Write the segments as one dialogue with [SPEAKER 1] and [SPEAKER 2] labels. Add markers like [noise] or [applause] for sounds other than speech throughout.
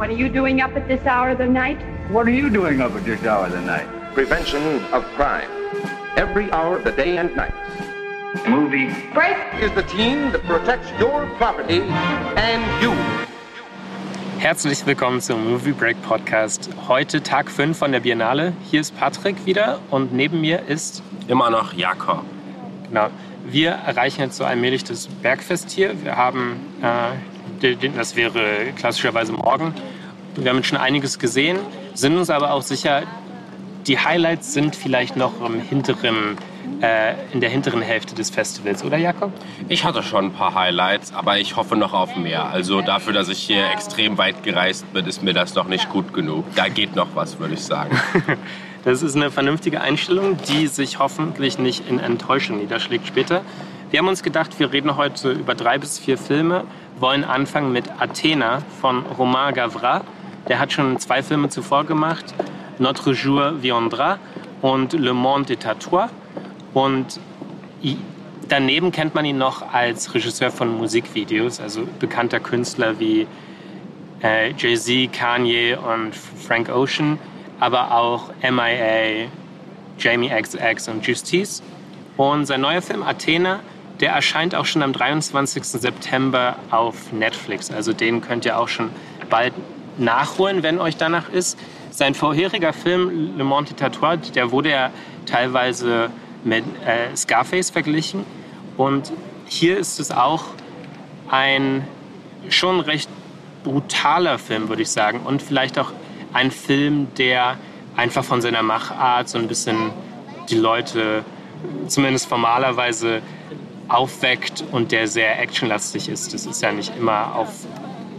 [SPEAKER 1] What are you doing up at this hour of the night?
[SPEAKER 2] What are you doing up at this hour of the night?
[SPEAKER 3] Prevention of crime. Every hour of the day and night.
[SPEAKER 2] Movie.
[SPEAKER 1] Break.
[SPEAKER 3] Is the team that protects your property and you.
[SPEAKER 4] Herzlich willkommen zum Movie Break Podcast. Heute Tag 5 von der Biennale. Hier ist Patrick wieder und neben mir ist
[SPEAKER 5] immer noch Jakob.
[SPEAKER 4] Genau. Wir erreichen jetzt so allmählich das Bergfest hier. Wir haben, äh, das wäre klassischerweise morgen. Wir haben jetzt schon einiges gesehen, sind uns aber auch sicher, die Highlights sind vielleicht noch im hinteren, äh, in der hinteren Hälfte des Festivals, oder Jakob?
[SPEAKER 5] Ich hatte schon ein paar Highlights, aber ich hoffe noch auf mehr. Also dafür, dass ich hier extrem weit gereist bin, ist mir das noch nicht gut genug. Da geht noch was, würde ich sagen. [laughs]
[SPEAKER 4] Das ist eine vernünftige Einstellung, die sich hoffentlich nicht in Enttäuschung niederschlägt später. Wir haben uns gedacht, wir reden heute über drei bis vier Filme, wollen anfangen mit Athena von Romain Gavras. Der hat schon zwei Filme zuvor gemacht, Notre Jour viendra und Le Monde est à toi. Und daneben kennt man ihn noch als Regisseur von Musikvideos, also bekannter Künstler wie äh, Jay-Z, Kanye und Frank Ocean, aber auch MIA, Jamie XX und Justice. Und sein neuer Film Athena, der erscheint auch schon am 23. September auf Netflix. Also den könnt ihr auch schon bald nachholen, wenn euch danach ist. Sein vorheriger Film Le Monde Tatouage, der wurde ja teilweise mit äh, Scarface verglichen. Und hier ist es auch ein schon recht brutaler Film, würde ich sagen. Und vielleicht auch ein Film, der einfach von seiner Machart so ein bisschen die Leute zumindest formalerweise aufweckt und der sehr actionlastig ist. Das ist ja nicht immer auf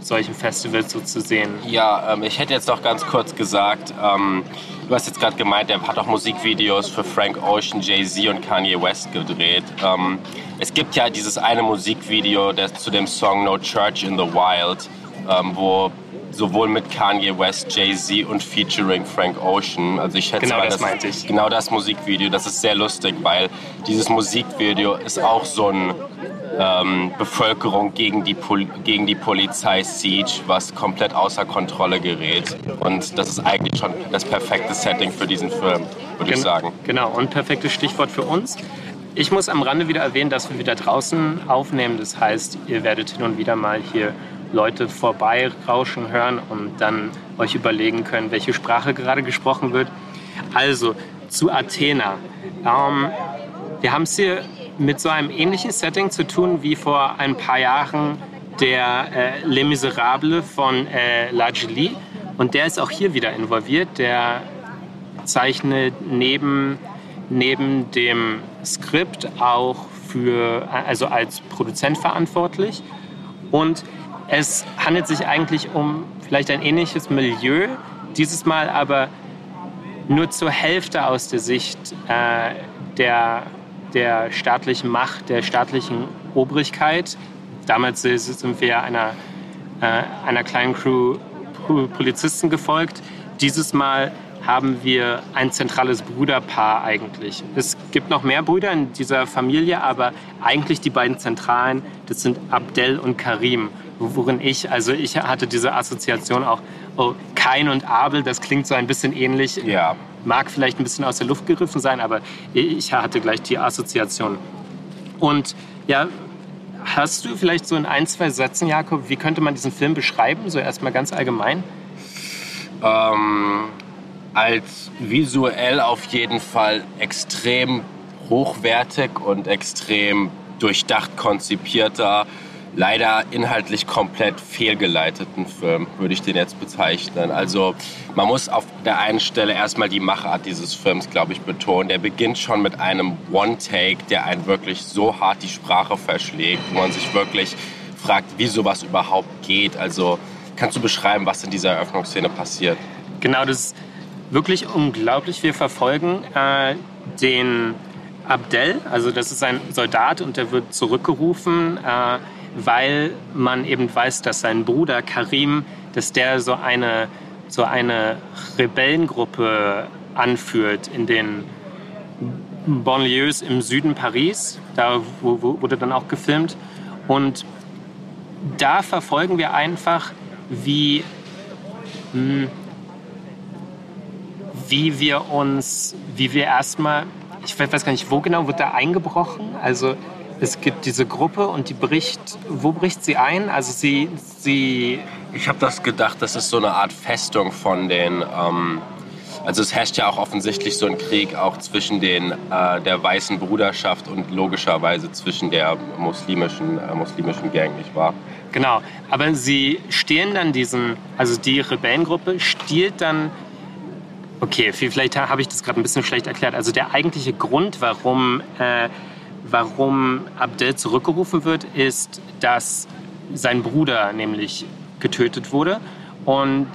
[SPEAKER 4] solchen Festivals so zu sehen.
[SPEAKER 5] Ja, ähm, ich hätte jetzt noch ganz kurz gesagt, ähm, du hast jetzt gerade gemeint, er hat auch Musikvideos für Frank Ocean, Jay-Z und Kanye West gedreht. Ähm, es gibt ja dieses eine Musikvideo das, zu dem Song No Church in the Wild, ähm, wo sowohl mit Kanye West, Jay-Z und featuring Frank Ocean. Also ich schätze
[SPEAKER 4] genau
[SPEAKER 5] mal,
[SPEAKER 4] das, meinte ich.
[SPEAKER 5] Genau das Musikvideo, das ist sehr lustig, weil dieses Musikvideo ist auch so ein ähm, Bevölkerung gegen die, Pol gegen die Polizei Siege, was komplett außer Kontrolle gerät. Und das ist eigentlich schon das perfekte Setting für diesen Film, würde
[SPEAKER 4] Gen
[SPEAKER 5] ich sagen.
[SPEAKER 4] Genau, und perfektes Stichwort für uns. Ich muss am Rande wieder erwähnen, dass wir wieder draußen aufnehmen. Das heißt, ihr werdet hin und wieder mal hier Leute vorbeirauschen hören und dann euch überlegen können, welche Sprache gerade gesprochen wird. Also zu Athena. Ähm, wir haben es hier mit so einem ähnlichen Setting zu tun wie vor ein paar Jahren der äh, Les Miserables von äh, Lajli. Und der ist auch hier wieder involviert. Der zeichnet neben, neben dem Skript auch für, also als Produzent verantwortlich. Und es handelt sich eigentlich um vielleicht ein ähnliches Milieu, dieses Mal aber nur zur Hälfte aus der Sicht äh, der, der staatlichen Macht, der staatlichen Obrigkeit. Damals sind wir einer, äh, einer kleinen Crew Polizisten gefolgt. Dieses Mal haben wir ein zentrales Bruderpaar eigentlich. Es gibt noch mehr Brüder in dieser Familie, aber eigentlich die beiden Zentralen, das sind Abdel und Karim. Worin ich, also ich hatte diese Assoziation auch, oh, Kain und Abel, das klingt so ein bisschen ähnlich.
[SPEAKER 5] Ja.
[SPEAKER 4] Mag vielleicht ein bisschen aus der Luft gegriffen sein, aber ich hatte gleich die Assoziation. Und ja, hast du vielleicht so in ein, zwei Sätzen, Jakob, wie könnte man diesen Film beschreiben, so erstmal ganz allgemein?
[SPEAKER 5] Ähm, als visuell auf jeden Fall extrem hochwertig und extrem durchdacht konzipierter, leider inhaltlich komplett fehlgeleiteten Film, würde ich den jetzt bezeichnen. Also man muss auf der einen Stelle erstmal die Machart dieses Films, glaube ich, betonen. Der beginnt schon mit einem One-Take, der einen wirklich so hart die Sprache verschlägt, wo man sich wirklich fragt, wie sowas überhaupt geht. Also kannst du beschreiben, was in dieser Eröffnungsszene passiert?
[SPEAKER 4] Genau, das ist wirklich unglaublich. Wir verfolgen äh, den Abdel, also das ist ein Soldat und der wird zurückgerufen, äh, weil man eben weiß, dass sein Bruder Karim, dass der so eine, so eine Rebellengruppe anführt in den Banlieues im Süden Paris. Da wurde dann auch gefilmt. Und da verfolgen wir einfach, wie hm, wie wir uns, wie wir erstmal, ich weiß gar nicht, wo genau wird da eingebrochen? Also es gibt diese Gruppe und die bricht, wo bricht sie ein? Also sie, sie...
[SPEAKER 5] Ich habe das gedacht, das ist so eine Art Festung von den... Ähm, also es herrscht ja auch offensichtlich so ein Krieg auch zwischen den, äh, der weißen Bruderschaft und logischerweise zwischen der muslimischen, äh, muslimischen Gang, nicht wahr?
[SPEAKER 4] Genau, aber sie stehlen dann diesen, also die Rebellengruppe stiehlt dann Okay, vielleicht habe ich das gerade ein bisschen schlecht erklärt. Also der eigentliche Grund, warum, äh, warum Abdel zurückgerufen wird, ist, dass sein Bruder nämlich getötet wurde. Und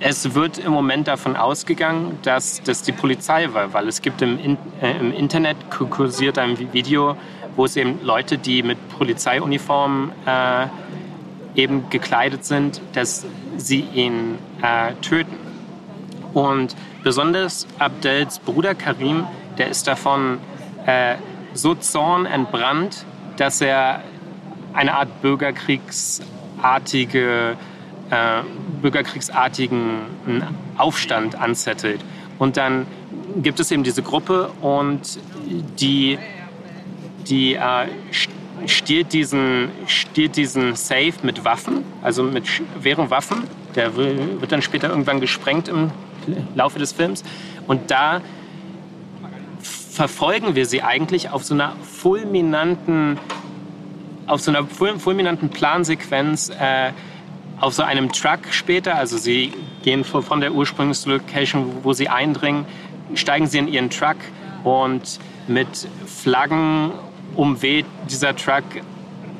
[SPEAKER 4] es wird im Moment davon ausgegangen, dass das die Polizei war, weil es gibt im, in, äh, im Internet kursiert ein Video, wo es eben Leute, die mit Polizeiuniformen äh, eben gekleidet sind, dass sie ihn äh, töten. Und besonders Abdels Bruder Karim, der ist davon äh, so zornentbrannt, dass er eine Art bürgerkriegsartige, äh, bürgerkriegsartigen Aufstand anzettelt. Und dann gibt es eben diese Gruppe und die, die äh, stiehlt, diesen, stiehlt diesen Safe mit Waffen, also mit schweren Waffen. Der wird dann später irgendwann gesprengt im Laufe des Films. Und da verfolgen wir sie eigentlich auf so einer fulminanten, auf so einer fulminanten Plansequenz äh, auf so einem Truck später. Also sie gehen von der Ursprungslocation, wo sie eindringen, steigen sie in ihren Truck und mit Flaggen umweht dieser Truck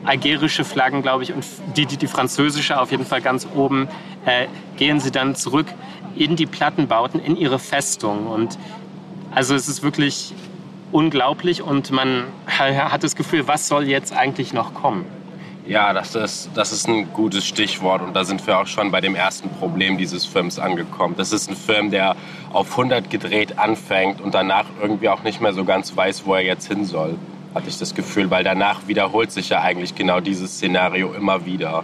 [SPEAKER 4] algerische Flaggen, glaube ich, und die, die, die französische auf jeden Fall ganz oben, äh, gehen sie dann zurück in die Plattenbauten, in ihre Festung. Und also es ist wirklich unglaublich und man hat das Gefühl, was soll jetzt eigentlich noch kommen?
[SPEAKER 5] Ja, das ist, das ist ein gutes Stichwort und da sind wir auch schon bei dem ersten Problem dieses Films angekommen. Das ist ein Film, der auf 100 gedreht anfängt und danach irgendwie auch nicht mehr so ganz weiß, wo er jetzt hin soll, hatte ich das Gefühl, weil danach wiederholt sich ja eigentlich genau dieses Szenario immer wieder.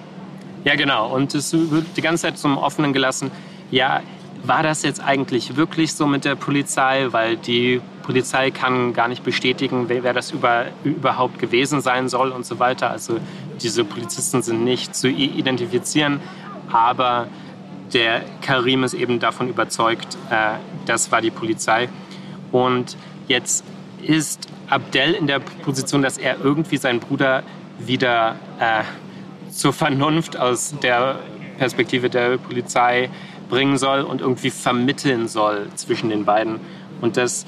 [SPEAKER 4] Ja, genau. Und es wird die ganze Zeit zum Offenen gelassen. Ja, war das jetzt eigentlich wirklich so mit der Polizei? Weil die Polizei kann gar nicht bestätigen, wer, wer das über, überhaupt gewesen sein soll und so weiter. Also diese Polizisten sind nicht zu identifizieren, aber der Karim ist eben davon überzeugt, äh, das war die Polizei. Und jetzt ist Abdel in der Position, dass er irgendwie seinen Bruder wieder äh, zur Vernunft aus der Perspektive der Polizei bringen soll und irgendwie vermitteln soll zwischen den beiden. Und das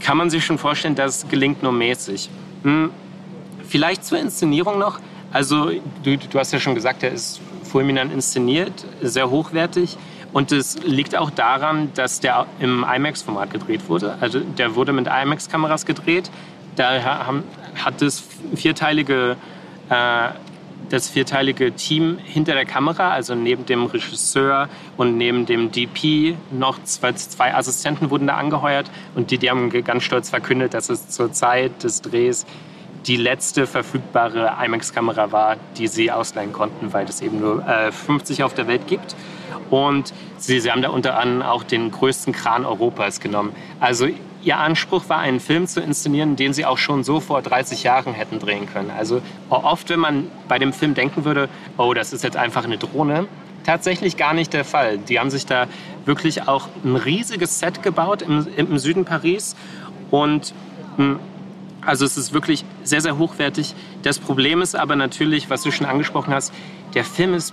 [SPEAKER 4] kann man sich schon vorstellen, das gelingt nur mäßig. Hm. Vielleicht zur Inszenierung noch. Also du, du hast ja schon gesagt, er ist fulminant inszeniert, sehr hochwertig. Und es liegt auch daran, dass der im IMAX-Format gedreht wurde. Also der wurde mit IMAX-Kameras gedreht. Da haben, hat es vierteilige äh, das vierteilige Team hinter der Kamera, also neben dem Regisseur und neben dem DP noch zwei, zwei Assistenten wurden da angeheuert und die, die haben ganz stolz verkündet, dass es zur Zeit des Drehs die letzte verfügbare IMAX-Kamera war, die sie ausleihen konnten, weil es eben nur äh, 50 auf der Welt gibt. Und sie, sie haben da unter anderem auch den größten Kran Europas genommen. Also Ihr Anspruch war, einen Film zu inszenieren, den Sie auch schon so vor 30 Jahren hätten drehen können. Also oft, wenn man bei dem Film denken würde, oh, das ist jetzt einfach eine Drohne, tatsächlich gar nicht der Fall. Die haben sich da wirklich auch ein riesiges Set gebaut im, im Süden Paris und hm, also es ist wirklich sehr, sehr hochwertig. Das Problem ist aber natürlich, was du schon angesprochen hast, der Film ist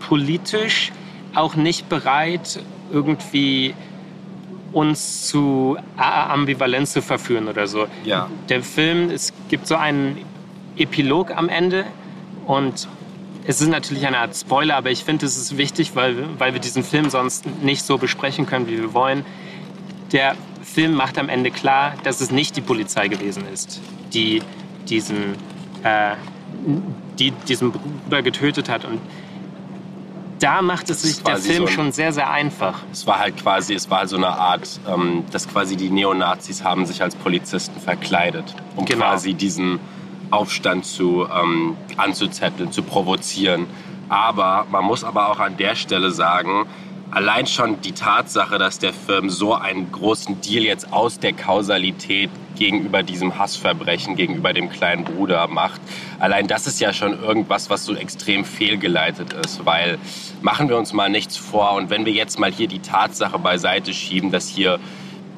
[SPEAKER 4] politisch auch nicht bereit, irgendwie uns zu Ambivalenz zu verführen oder so.
[SPEAKER 5] Ja.
[SPEAKER 4] Der Film, es gibt so einen Epilog am Ende und es ist natürlich eine Art Spoiler, aber ich finde, es ist wichtig, weil, weil wir diesen Film sonst nicht so besprechen können, wie wir wollen. Der Film macht am Ende klar, dass es nicht die Polizei gewesen ist, die diesen, äh, die diesen Bruder getötet hat. Und da macht es sich der Film so ein, schon sehr, sehr einfach.
[SPEAKER 5] Es war halt quasi, es war so eine Art, ähm, dass quasi die Neonazis haben sich als Polizisten verkleidet, um genau. quasi diesen Aufstand zu, ähm, anzuzetteln, zu provozieren. Aber man muss aber auch an der Stelle sagen, allein schon die Tatsache, dass der Film so einen großen Deal jetzt aus der Kausalität gegenüber diesem Hassverbrechen, gegenüber dem kleinen Bruder macht. Allein das ist ja schon irgendwas, was so extrem fehlgeleitet ist, weil machen wir uns mal nichts vor und wenn wir jetzt mal hier die Tatsache beiseite schieben, dass hier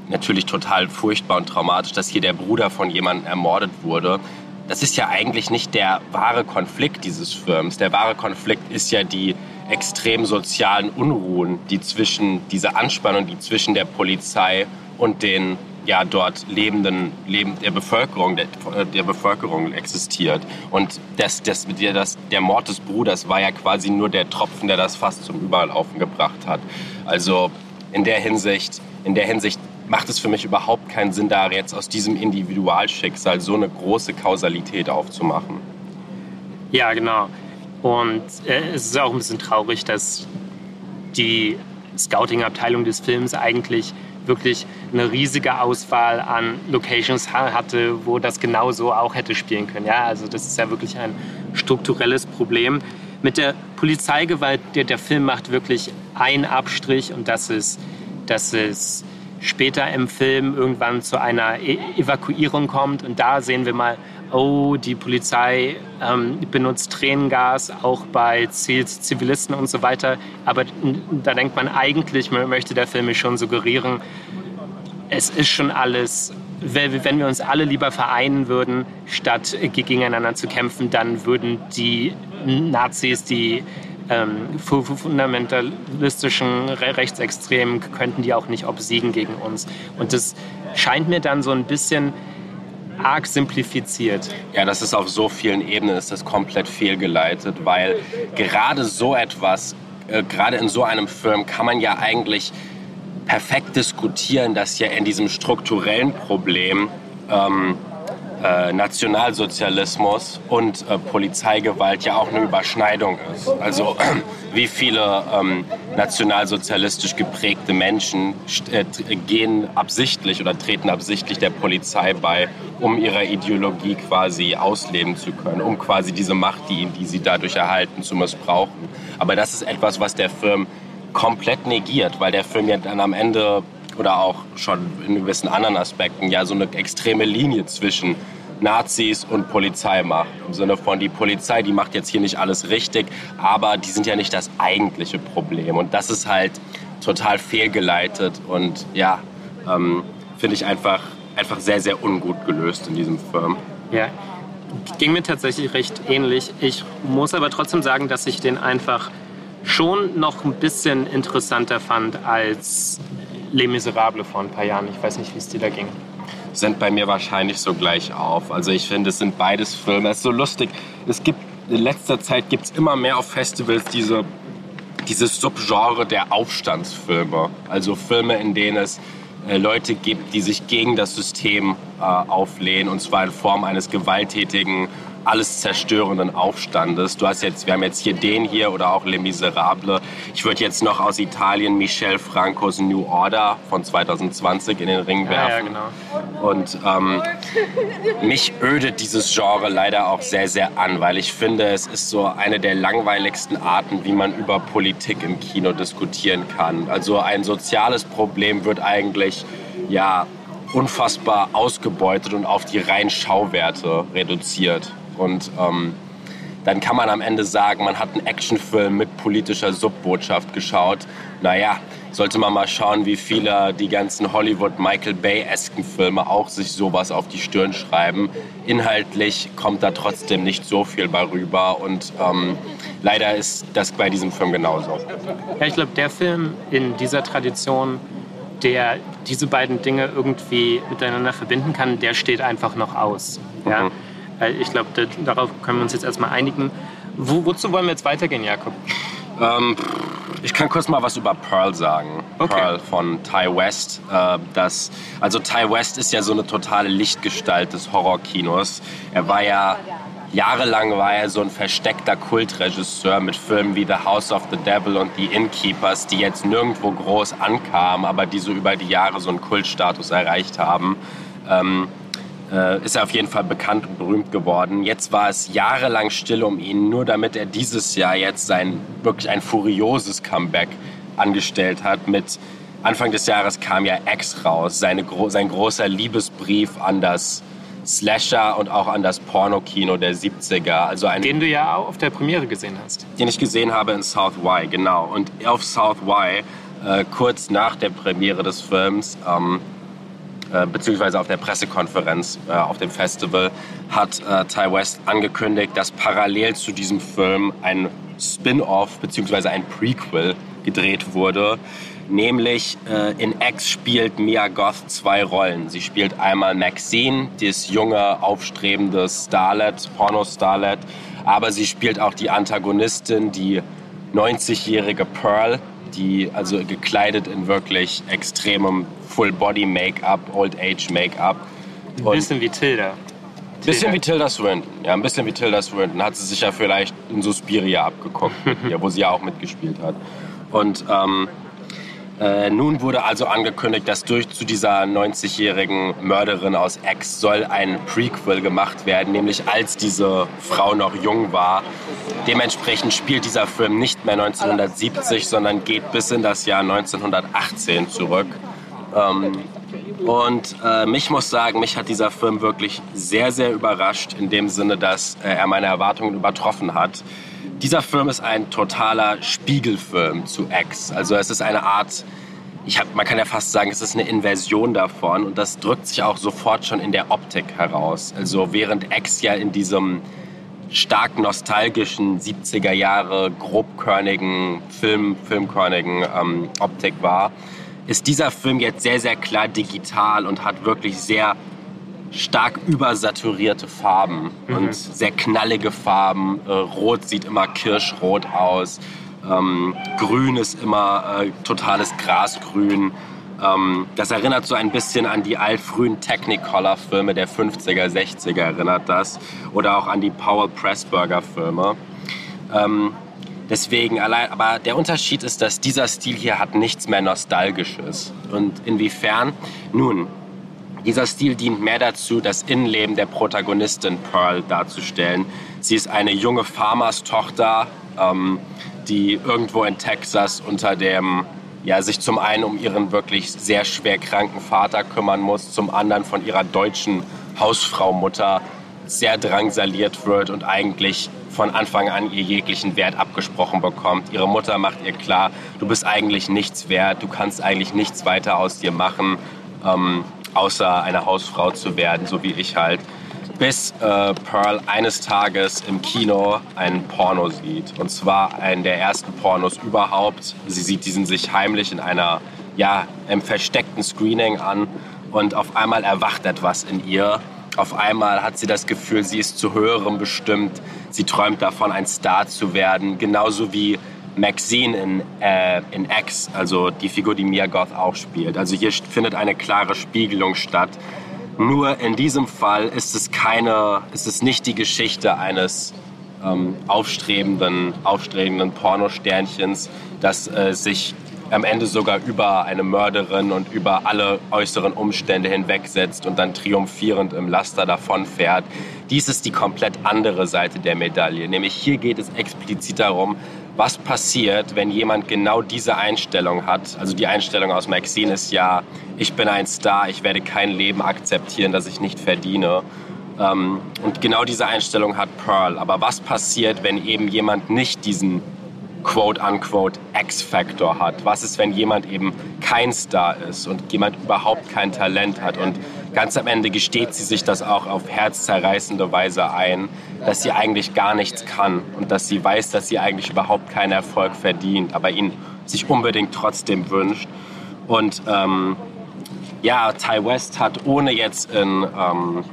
[SPEAKER 5] natürlich total furchtbar und traumatisch, dass hier der Bruder von jemandem ermordet wurde, das ist ja eigentlich nicht der wahre Konflikt dieses Films. Der wahre Konflikt ist ja die extrem sozialen Unruhen, die zwischen diese Anspannung, die zwischen der Polizei und den ja dort lebenden Leben der Bevölkerung der, der Bevölkerung existiert und das, das, das, der Mord des Bruders war ja quasi nur der Tropfen, der das fast zum Überlaufen gebracht hat. Also in der Hinsicht in der Hinsicht macht es für mich überhaupt keinen Sinn, da jetzt aus diesem Individualschicksal so eine große Kausalität aufzumachen.
[SPEAKER 4] Ja, genau. Und äh, es ist auch ein bisschen traurig, dass die Scouting-Abteilung des Films eigentlich wirklich eine riesige Auswahl an Locations hatte, wo das genauso auch hätte spielen können. Ja, also das ist ja wirklich ein strukturelles Problem. Mit der Polizeigewalt, der, der Film macht wirklich einen Abstrich und das ist, dass es später im Film irgendwann zu einer e Evakuierung kommt und da sehen wir mal, oh, die Polizei ähm, benutzt Tränengas, auch bei Zivilisten und so weiter. Aber da denkt man eigentlich, man möchte der Film schon suggerieren, es ist schon alles, wenn wir uns alle lieber vereinen würden, statt gegeneinander zu kämpfen, dann würden die Nazis, die ähm, fundamentalistischen Rechtsextremen, könnten die auch nicht obsiegen gegen uns. Und das scheint mir dann so ein bisschen arg simplifiziert.
[SPEAKER 5] Ja, das ist auf so vielen Ebenen ist das komplett fehlgeleitet, weil gerade so etwas, äh, gerade in so einem Film kann man ja eigentlich perfekt diskutieren, dass ja in diesem strukturellen Problem ähm, äh, Nationalsozialismus und äh, Polizeigewalt ja auch eine Überschneidung ist. Also [clears throat] wie viele ähm, nationalsozialistisch geprägte Menschen äh, gehen absichtlich oder treten absichtlich der Polizei bei, um ihre Ideologie quasi ausleben zu können, um quasi diese Macht, die, die sie dadurch erhalten, zu missbrauchen. Aber das ist etwas, was der Film komplett negiert, weil der Film ja dann am Ende oder auch schon in gewissen anderen Aspekten ja so eine extreme Linie zwischen Nazis und Polizei macht. Im Sinne von, die Polizei, die macht jetzt hier nicht alles richtig, aber die sind ja nicht das eigentliche Problem. Und das ist halt total fehlgeleitet und ja, ähm, finde ich einfach, einfach sehr, sehr ungut gelöst in diesem Film.
[SPEAKER 4] Ja, ging mir tatsächlich recht ähnlich. Ich muss aber trotzdem sagen, dass ich den einfach schon noch ein bisschen interessanter fand als Les Miserables vor ein paar Jahren. Ich weiß nicht, wie es dir da ging.
[SPEAKER 5] Sind bei mir wahrscheinlich so gleich auf. Also ich finde, es sind beides Filme. Es ist so lustig. Es gibt in letzter Zeit gibt es immer mehr auf Festivals diese dieses Subgenre der Aufstandsfilme. Also Filme, in denen es äh, Leute gibt, die sich gegen das System äh, auflehnen und zwar in Form eines gewalttätigen alles zerstörenden Aufstandes. Du hast jetzt, wir haben jetzt hier den hier oder auch Les Miserables. Ich würde jetzt noch aus Italien Michel Francos New Order von 2020 in den Ring werfen.
[SPEAKER 4] Ja, ja, genau.
[SPEAKER 5] Und ähm, mich ödet dieses Genre leider auch sehr, sehr an, weil ich finde, es ist so eine der langweiligsten Arten, wie man über Politik im Kino diskutieren kann. Also ein soziales Problem wird eigentlich ja unfassbar ausgebeutet und auf die reinen Schauwerte reduziert. Und ähm, dann kann man am Ende sagen, man hat einen Actionfilm mit politischer Subbotschaft geschaut. Naja, sollte man mal schauen, wie viele die ganzen Hollywood-Michael Bay-esken Filme auch sich sowas auf die Stirn schreiben. Inhaltlich kommt da trotzdem nicht so viel bei rüber und ähm, leider ist das bei diesem Film genauso.
[SPEAKER 4] Ja, ich glaube, der Film in dieser Tradition, der diese beiden Dinge irgendwie miteinander verbinden kann, der steht einfach noch aus. Ja? Mhm. Ich glaube, darauf können wir uns jetzt erstmal einigen. Wo, wozu wollen wir jetzt weitergehen, Jakob?
[SPEAKER 5] Ähm, ich kann kurz mal was über Pearl sagen. Okay. Pearl von Ty West. Äh, das, also Ty West ist ja so eine totale Lichtgestalt des Horrorkinos. Er war ja jahrelang war er so ein versteckter Kultregisseur mit Filmen wie The House of the Devil und The Innkeepers, die jetzt nirgendwo groß ankamen, aber die so über die Jahre so einen Kultstatus erreicht haben. Ähm, äh, ist er auf jeden Fall bekannt und berühmt geworden. Jetzt war es jahrelang still um ihn, nur damit er dieses Jahr jetzt sein wirklich ein furioses Comeback angestellt hat mit Anfang des Jahres kam ja X raus, seine, sein großer Liebesbrief an das Slasher und auch an das Pornokino der 70er.
[SPEAKER 4] Also ein, den du ja auch auf der Premiere gesehen hast.
[SPEAKER 5] Den ich gesehen habe in South Y, genau. Und auf South Y, äh, kurz nach der Premiere des Films, ähm, äh, beziehungsweise auf der Pressekonferenz äh, auf dem Festival, hat äh, Ty West angekündigt, dass parallel zu diesem Film ein Spin-off beziehungsweise ein Prequel gedreht wurde Nämlich äh, in X spielt Mia Goth zwei Rollen. Sie spielt einmal Maxine, das junge, aufstrebende Starlet, Porno-Starlet, aber sie spielt auch die Antagonistin, die 90-jährige Pearl, die also gekleidet in wirklich extremem Full-Body-Make-up, Old-Age-Make-up.
[SPEAKER 4] Ein bisschen wie Tilda.
[SPEAKER 5] Ein bisschen wie Tilda Swinton. Ja, ein bisschen wie Tilda Swinton. Hat sie sich ja vielleicht in Suspiria abgeguckt, [laughs] ja, wo sie ja auch mitgespielt hat. Und ähm, äh, nun wurde also angekündigt, dass durch zu dieser 90-jährigen Mörderin aus X soll ein Prequel gemacht werden, nämlich als diese Frau noch jung war. Dementsprechend spielt dieser Film nicht mehr 1970, sondern geht bis in das Jahr 1918 zurück. Ähm, und äh, mich muss sagen, mich hat dieser Film wirklich sehr, sehr überrascht, in dem Sinne, dass äh, er meine Erwartungen übertroffen hat. Dieser Film ist ein totaler Spiegelfilm zu X. Also es ist eine Art, ich hab, man kann ja fast sagen, es ist eine Inversion davon und das drückt sich auch sofort schon in der Optik heraus. Also während X ja in diesem stark nostalgischen 70er Jahre grobkörnigen Film, filmkörnigen ähm, Optik war, ist dieser Film jetzt sehr, sehr klar digital und hat wirklich sehr stark übersaturierte Farben mhm. und sehr knallige Farben. Äh, Rot sieht immer kirschrot aus. Ähm, Grün ist immer äh, totales Grasgrün. Ähm, das erinnert so ein bisschen an die altfrühen Technicolor-Filme der 50er, 60er erinnert das. Oder auch an die Powell Pressburger-Filme. Ähm, deswegen allein, aber der Unterschied ist, dass dieser Stil hier hat nichts mehr Nostalgisches. Und inwiefern? Nun, dieser Stil dient mehr dazu, das Innenleben der Protagonistin Pearl darzustellen. Sie ist eine junge Farmerstochter, ähm, die irgendwo in Texas unter dem, ja, sich zum einen um ihren wirklich sehr schwer kranken Vater kümmern muss, zum anderen von ihrer deutschen Hausfrau-Mutter sehr drangsaliert wird und eigentlich von Anfang an ihr jeglichen Wert abgesprochen bekommt. Ihre Mutter macht ihr klar, du bist eigentlich nichts wert, du kannst eigentlich nichts weiter aus dir machen. Ähm, außer eine Hausfrau zu werden, so wie ich halt, bis äh, Pearl eines Tages im Kino einen Porno sieht. Und zwar einen der ersten Pornos überhaupt. Sie sieht diesen sich heimlich in einer, ja, einem versteckten Screening an und auf einmal erwacht etwas in ihr. Auf einmal hat sie das Gefühl, sie ist zu höherem bestimmt. Sie träumt davon, ein Star zu werden, genauso wie Maxine in, äh, in X, also die Figur, die Mia Goth auch spielt. Also hier findet eine klare Spiegelung statt. Nur in diesem Fall ist es keine, ist es nicht die Geschichte eines ähm, aufstrebenden, aufstrebenden Pornosternchens, das äh, sich am Ende sogar über eine Mörderin und über alle äußeren Umstände hinwegsetzt und dann triumphierend im Laster davonfährt. Dies ist die komplett andere Seite der Medaille. Nämlich hier geht es explizit darum, was passiert, wenn jemand genau diese Einstellung hat. Also die Einstellung aus Maxine ist ja, ich bin ein Star, ich werde kein Leben akzeptieren, das ich nicht verdiene. Ähm, und genau diese Einstellung hat Pearl. Aber was passiert, wenn eben jemand nicht diesen quote-unquote X-Factor hat? Was ist, wenn jemand eben kein Star ist und jemand überhaupt kein Talent hat? Und ganz am Ende gesteht sie sich das auch auf herzzerreißende Weise ein, dass sie eigentlich gar nichts kann und dass sie weiß, dass sie eigentlich überhaupt keinen Erfolg verdient, aber ihn sich unbedingt trotzdem wünscht. Und ähm, ja, Ty West hat, ohne jetzt in ähm,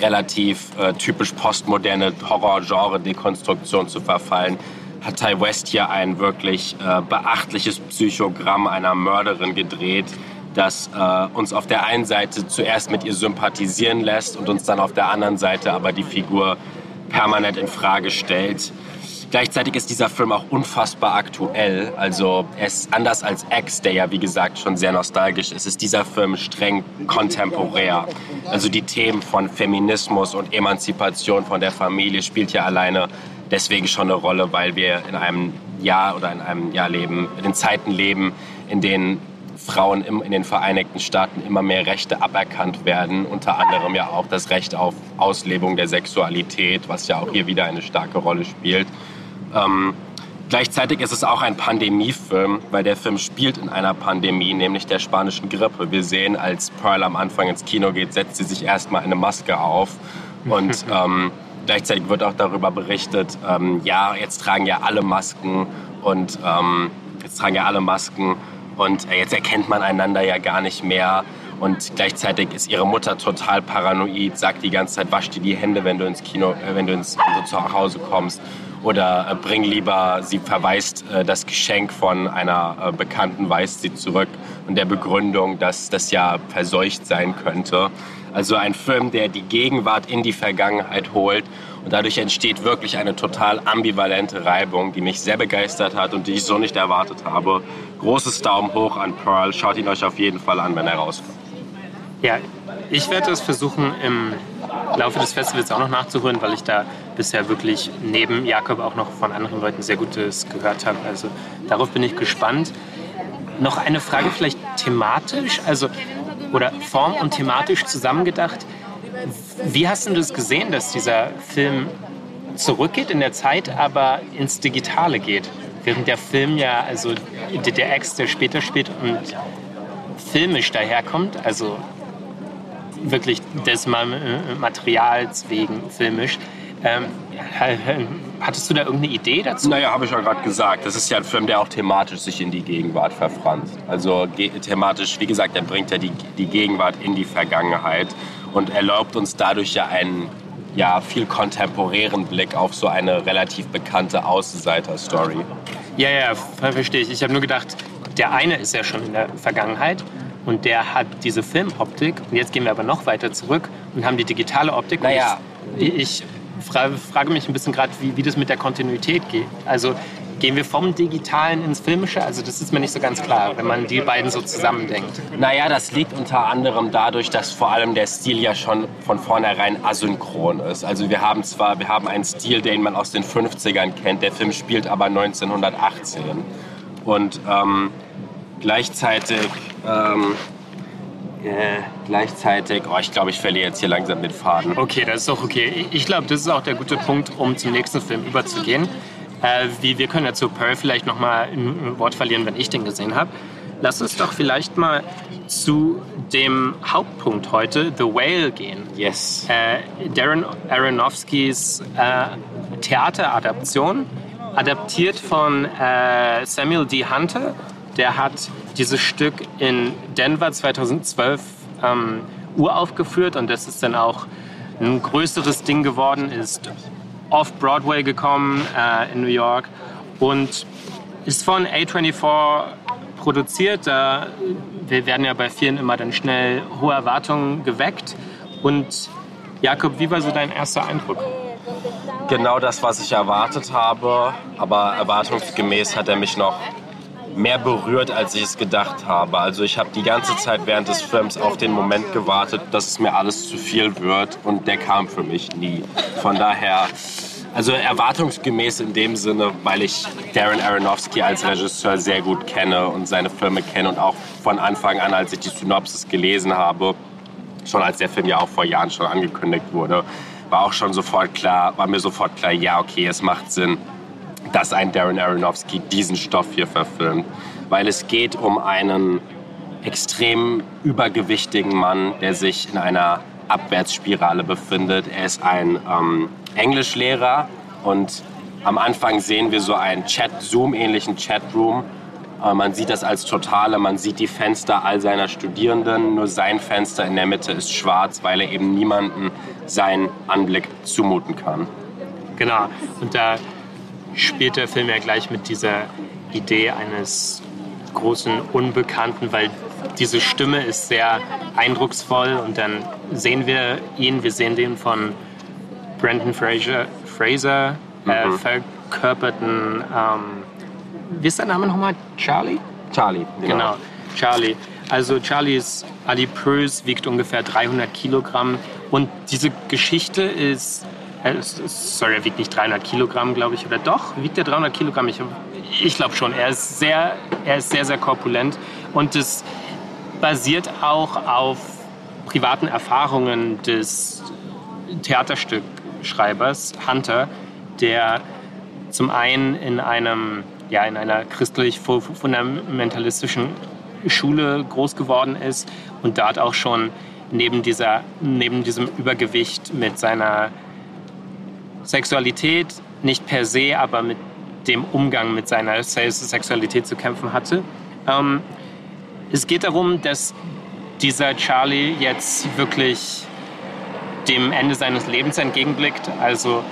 [SPEAKER 5] relativ äh, typisch postmoderne Horror-Genre-Dekonstruktion zu verfallen, hat Ty West hier ein wirklich äh, beachtliches Psychogramm einer Mörderin gedreht, das äh, uns auf der einen Seite zuerst mit ihr sympathisieren lässt und uns dann auf der anderen Seite aber die Figur permanent in Frage stellt. Gleichzeitig ist dieser Film auch unfassbar aktuell. Also er anders als X, der ja wie gesagt schon sehr nostalgisch ist, ist dieser Film streng kontemporär. Also die Themen von Feminismus und Emanzipation von der Familie spielt ja alleine deswegen schon eine Rolle, weil wir in einem Jahr oder in einem Jahr leben, in den Zeiten leben, in denen Frauen in den Vereinigten Staaten immer mehr Rechte aberkannt werden, unter anderem ja auch das Recht auf Auslebung der Sexualität, was ja auch hier wieder eine starke Rolle spielt. Ähm, gleichzeitig ist es auch ein Pandemiefilm, weil der Film spielt in einer Pandemie, nämlich der spanischen Grippe. Wir sehen, als Pearl am Anfang ins Kino geht, setzt sie sich erstmal eine Maske auf und [laughs] ähm, gleichzeitig wird auch darüber berichtet, ähm, ja, jetzt tragen ja alle Masken und ähm, jetzt tragen ja alle Masken und äh, jetzt erkennt man einander ja gar nicht mehr. Und gleichzeitig ist ihre Mutter total paranoid, sagt die ganze Zeit, wasch dir die Hände, wenn du ins Kino, äh, wenn du ins, also zu Hause kommst. Oder äh, bring lieber, sie verweist das Geschenk von einer Bekannten, weist sie zurück. Und der Begründung, dass das ja verseucht sein könnte. Also ein Film, der die Gegenwart in die Vergangenheit holt und dadurch entsteht wirklich eine total ambivalente Reibung, die mich sehr begeistert hat und die ich so nicht erwartet habe. Großes Daumen hoch an Pearl. Schaut ihn euch auf jeden Fall an, wenn er rauskommt.
[SPEAKER 4] Ja, ich werde es versuchen, im Laufe des Festivals auch noch nachzuholen, weil ich da bisher wirklich neben Jakob auch noch von anderen Leuten sehr Gutes gehört habe. Also darauf bin ich gespannt. Noch eine Frage vielleicht thematisch, also oder form- und thematisch zusammengedacht. Wie hast du das gesehen, dass dieser Film zurückgeht in der Zeit, aber ins Digitale geht? Während der Film ja, also der Ex, der später spielt und filmisch daherkommt, also wirklich des Materials wegen filmisch. Ähm, hattest du da irgendeine Idee dazu?
[SPEAKER 5] Naja, habe ich ja gerade gesagt. Das ist ja ein Film, der auch thematisch sich in die Gegenwart verfranst. Also thematisch, wie gesagt, er bringt ja die, die Gegenwart in die Vergangenheit und erlaubt uns dadurch ja einen ja, viel kontemporären Blick auf so eine relativ bekannte Außenseiter-Story.
[SPEAKER 4] Ja, ja, verstehe ich. Ich habe nur gedacht, der eine ist ja schon in der Vergangenheit und der hat diese Filmoptik. Und jetzt gehen wir aber noch weiter zurück und haben die digitale Optik.
[SPEAKER 5] Naja.
[SPEAKER 4] Ich, ich frage mich ein bisschen gerade, wie, wie das mit der Kontinuität geht. Also Gehen wir vom Digitalen ins Filmische? Also das ist mir nicht so ganz klar, wenn man die beiden so zusammendenkt.
[SPEAKER 5] Naja, das liegt unter anderem dadurch, dass vor allem der Stil ja schon von vornherein asynchron ist. Also wir haben zwar, wir haben einen Stil, den man aus den 50ern kennt, der Film spielt aber 1918. Und ähm, gleichzeitig... Ähm, äh, gleichzeitig, oh, ich glaube, ich verliere jetzt hier langsam den Faden.
[SPEAKER 4] Okay, das ist doch okay. Ich glaube, das ist auch der gute Punkt, um zum nächsten Film überzugehen. Äh, wie, wir können ja zu Pearl vielleicht noch mal ein Wort verlieren, wenn ich den gesehen habe. Lass uns doch vielleicht mal zu dem Hauptpunkt heute, The Whale, gehen.
[SPEAKER 5] Yes.
[SPEAKER 4] Äh, Darren Aronofskis äh, Theateradaption, adaptiert von äh, Samuel D. Hunter. Der hat dieses Stück in Denver 2012 ähm, uraufgeführt und das ist dann auch ein größeres Ding geworden, ist off-Broadway gekommen äh, in New York und ist von A24 produziert. Äh, wir werden ja bei vielen immer dann schnell hohe Erwartungen geweckt. Und Jakob, wie war so dein erster Eindruck?
[SPEAKER 5] Genau das, was ich erwartet habe, aber erwartungsgemäß hat er mich noch mehr berührt, als ich es gedacht habe. Also ich habe die ganze Zeit während des Films auf den Moment gewartet, dass es mir alles zu viel wird und der kam für mich nie. Von daher, also erwartungsgemäß in dem Sinne, weil ich Darren Aronofsky als Regisseur sehr gut kenne und seine Filme kenne und auch von Anfang an, als ich die Synopsis gelesen habe, schon als der Film ja auch vor Jahren schon angekündigt wurde, war auch schon sofort klar, war mir sofort klar, ja okay, es macht Sinn dass ein Darren Aronofsky diesen Stoff hier verfilmt. Weil es geht um einen extrem übergewichtigen Mann, der sich in einer Abwärtsspirale befindet. Er ist ein ähm, Englischlehrer und am Anfang sehen wir so einen Chat, Zoom-ähnlichen Chatroom. Äh, man sieht das als totale, man sieht die Fenster all seiner Studierenden, nur sein Fenster in der Mitte ist schwarz, weil er eben niemanden seinen Anblick zumuten kann.
[SPEAKER 4] Genau, und da spielt der Film ja gleich mit dieser Idee eines großen Unbekannten, weil diese Stimme ist sehr eindrucksvoll und dann sehen wir ihn, wir sehen den von Brandon Fraser, Fraser äh, mhm. verkörperten, ähm, wie ist der Name nochmal? Charlie?
[SPEAKER 5] Charlie,
[SPEAKER 4] genau. genau. Charlie. Also Charlie ist adipös, wiegt ungefähr 300 Kilogramm und diese Geschichte ist sorry, er wiegt nicht 300 Kilogramm, glaube ich, oder doch? Wiegt er 300 Kilogramm? Ich, ich glaube schon. Er ist sehr, er ist sehr, sehr korpulent und es basiert auch auf privaten Erfahrungen des Theaterstückschreibers Hunter, der zum einen in einem ja, in einer christlich fundamentalistischen Schule groß geworden ist und dort auch schon neben, dieser, neben diesem Übergewicht mit seiner Sexualität, nicht per se, aber mit dem Umgang mit seiner Sexualität zu kämpfen hatte. Ähm, es geht darum, dass dieser Charlie jetzt wirklich dem Ende seines Lebens entgegenblickt. Also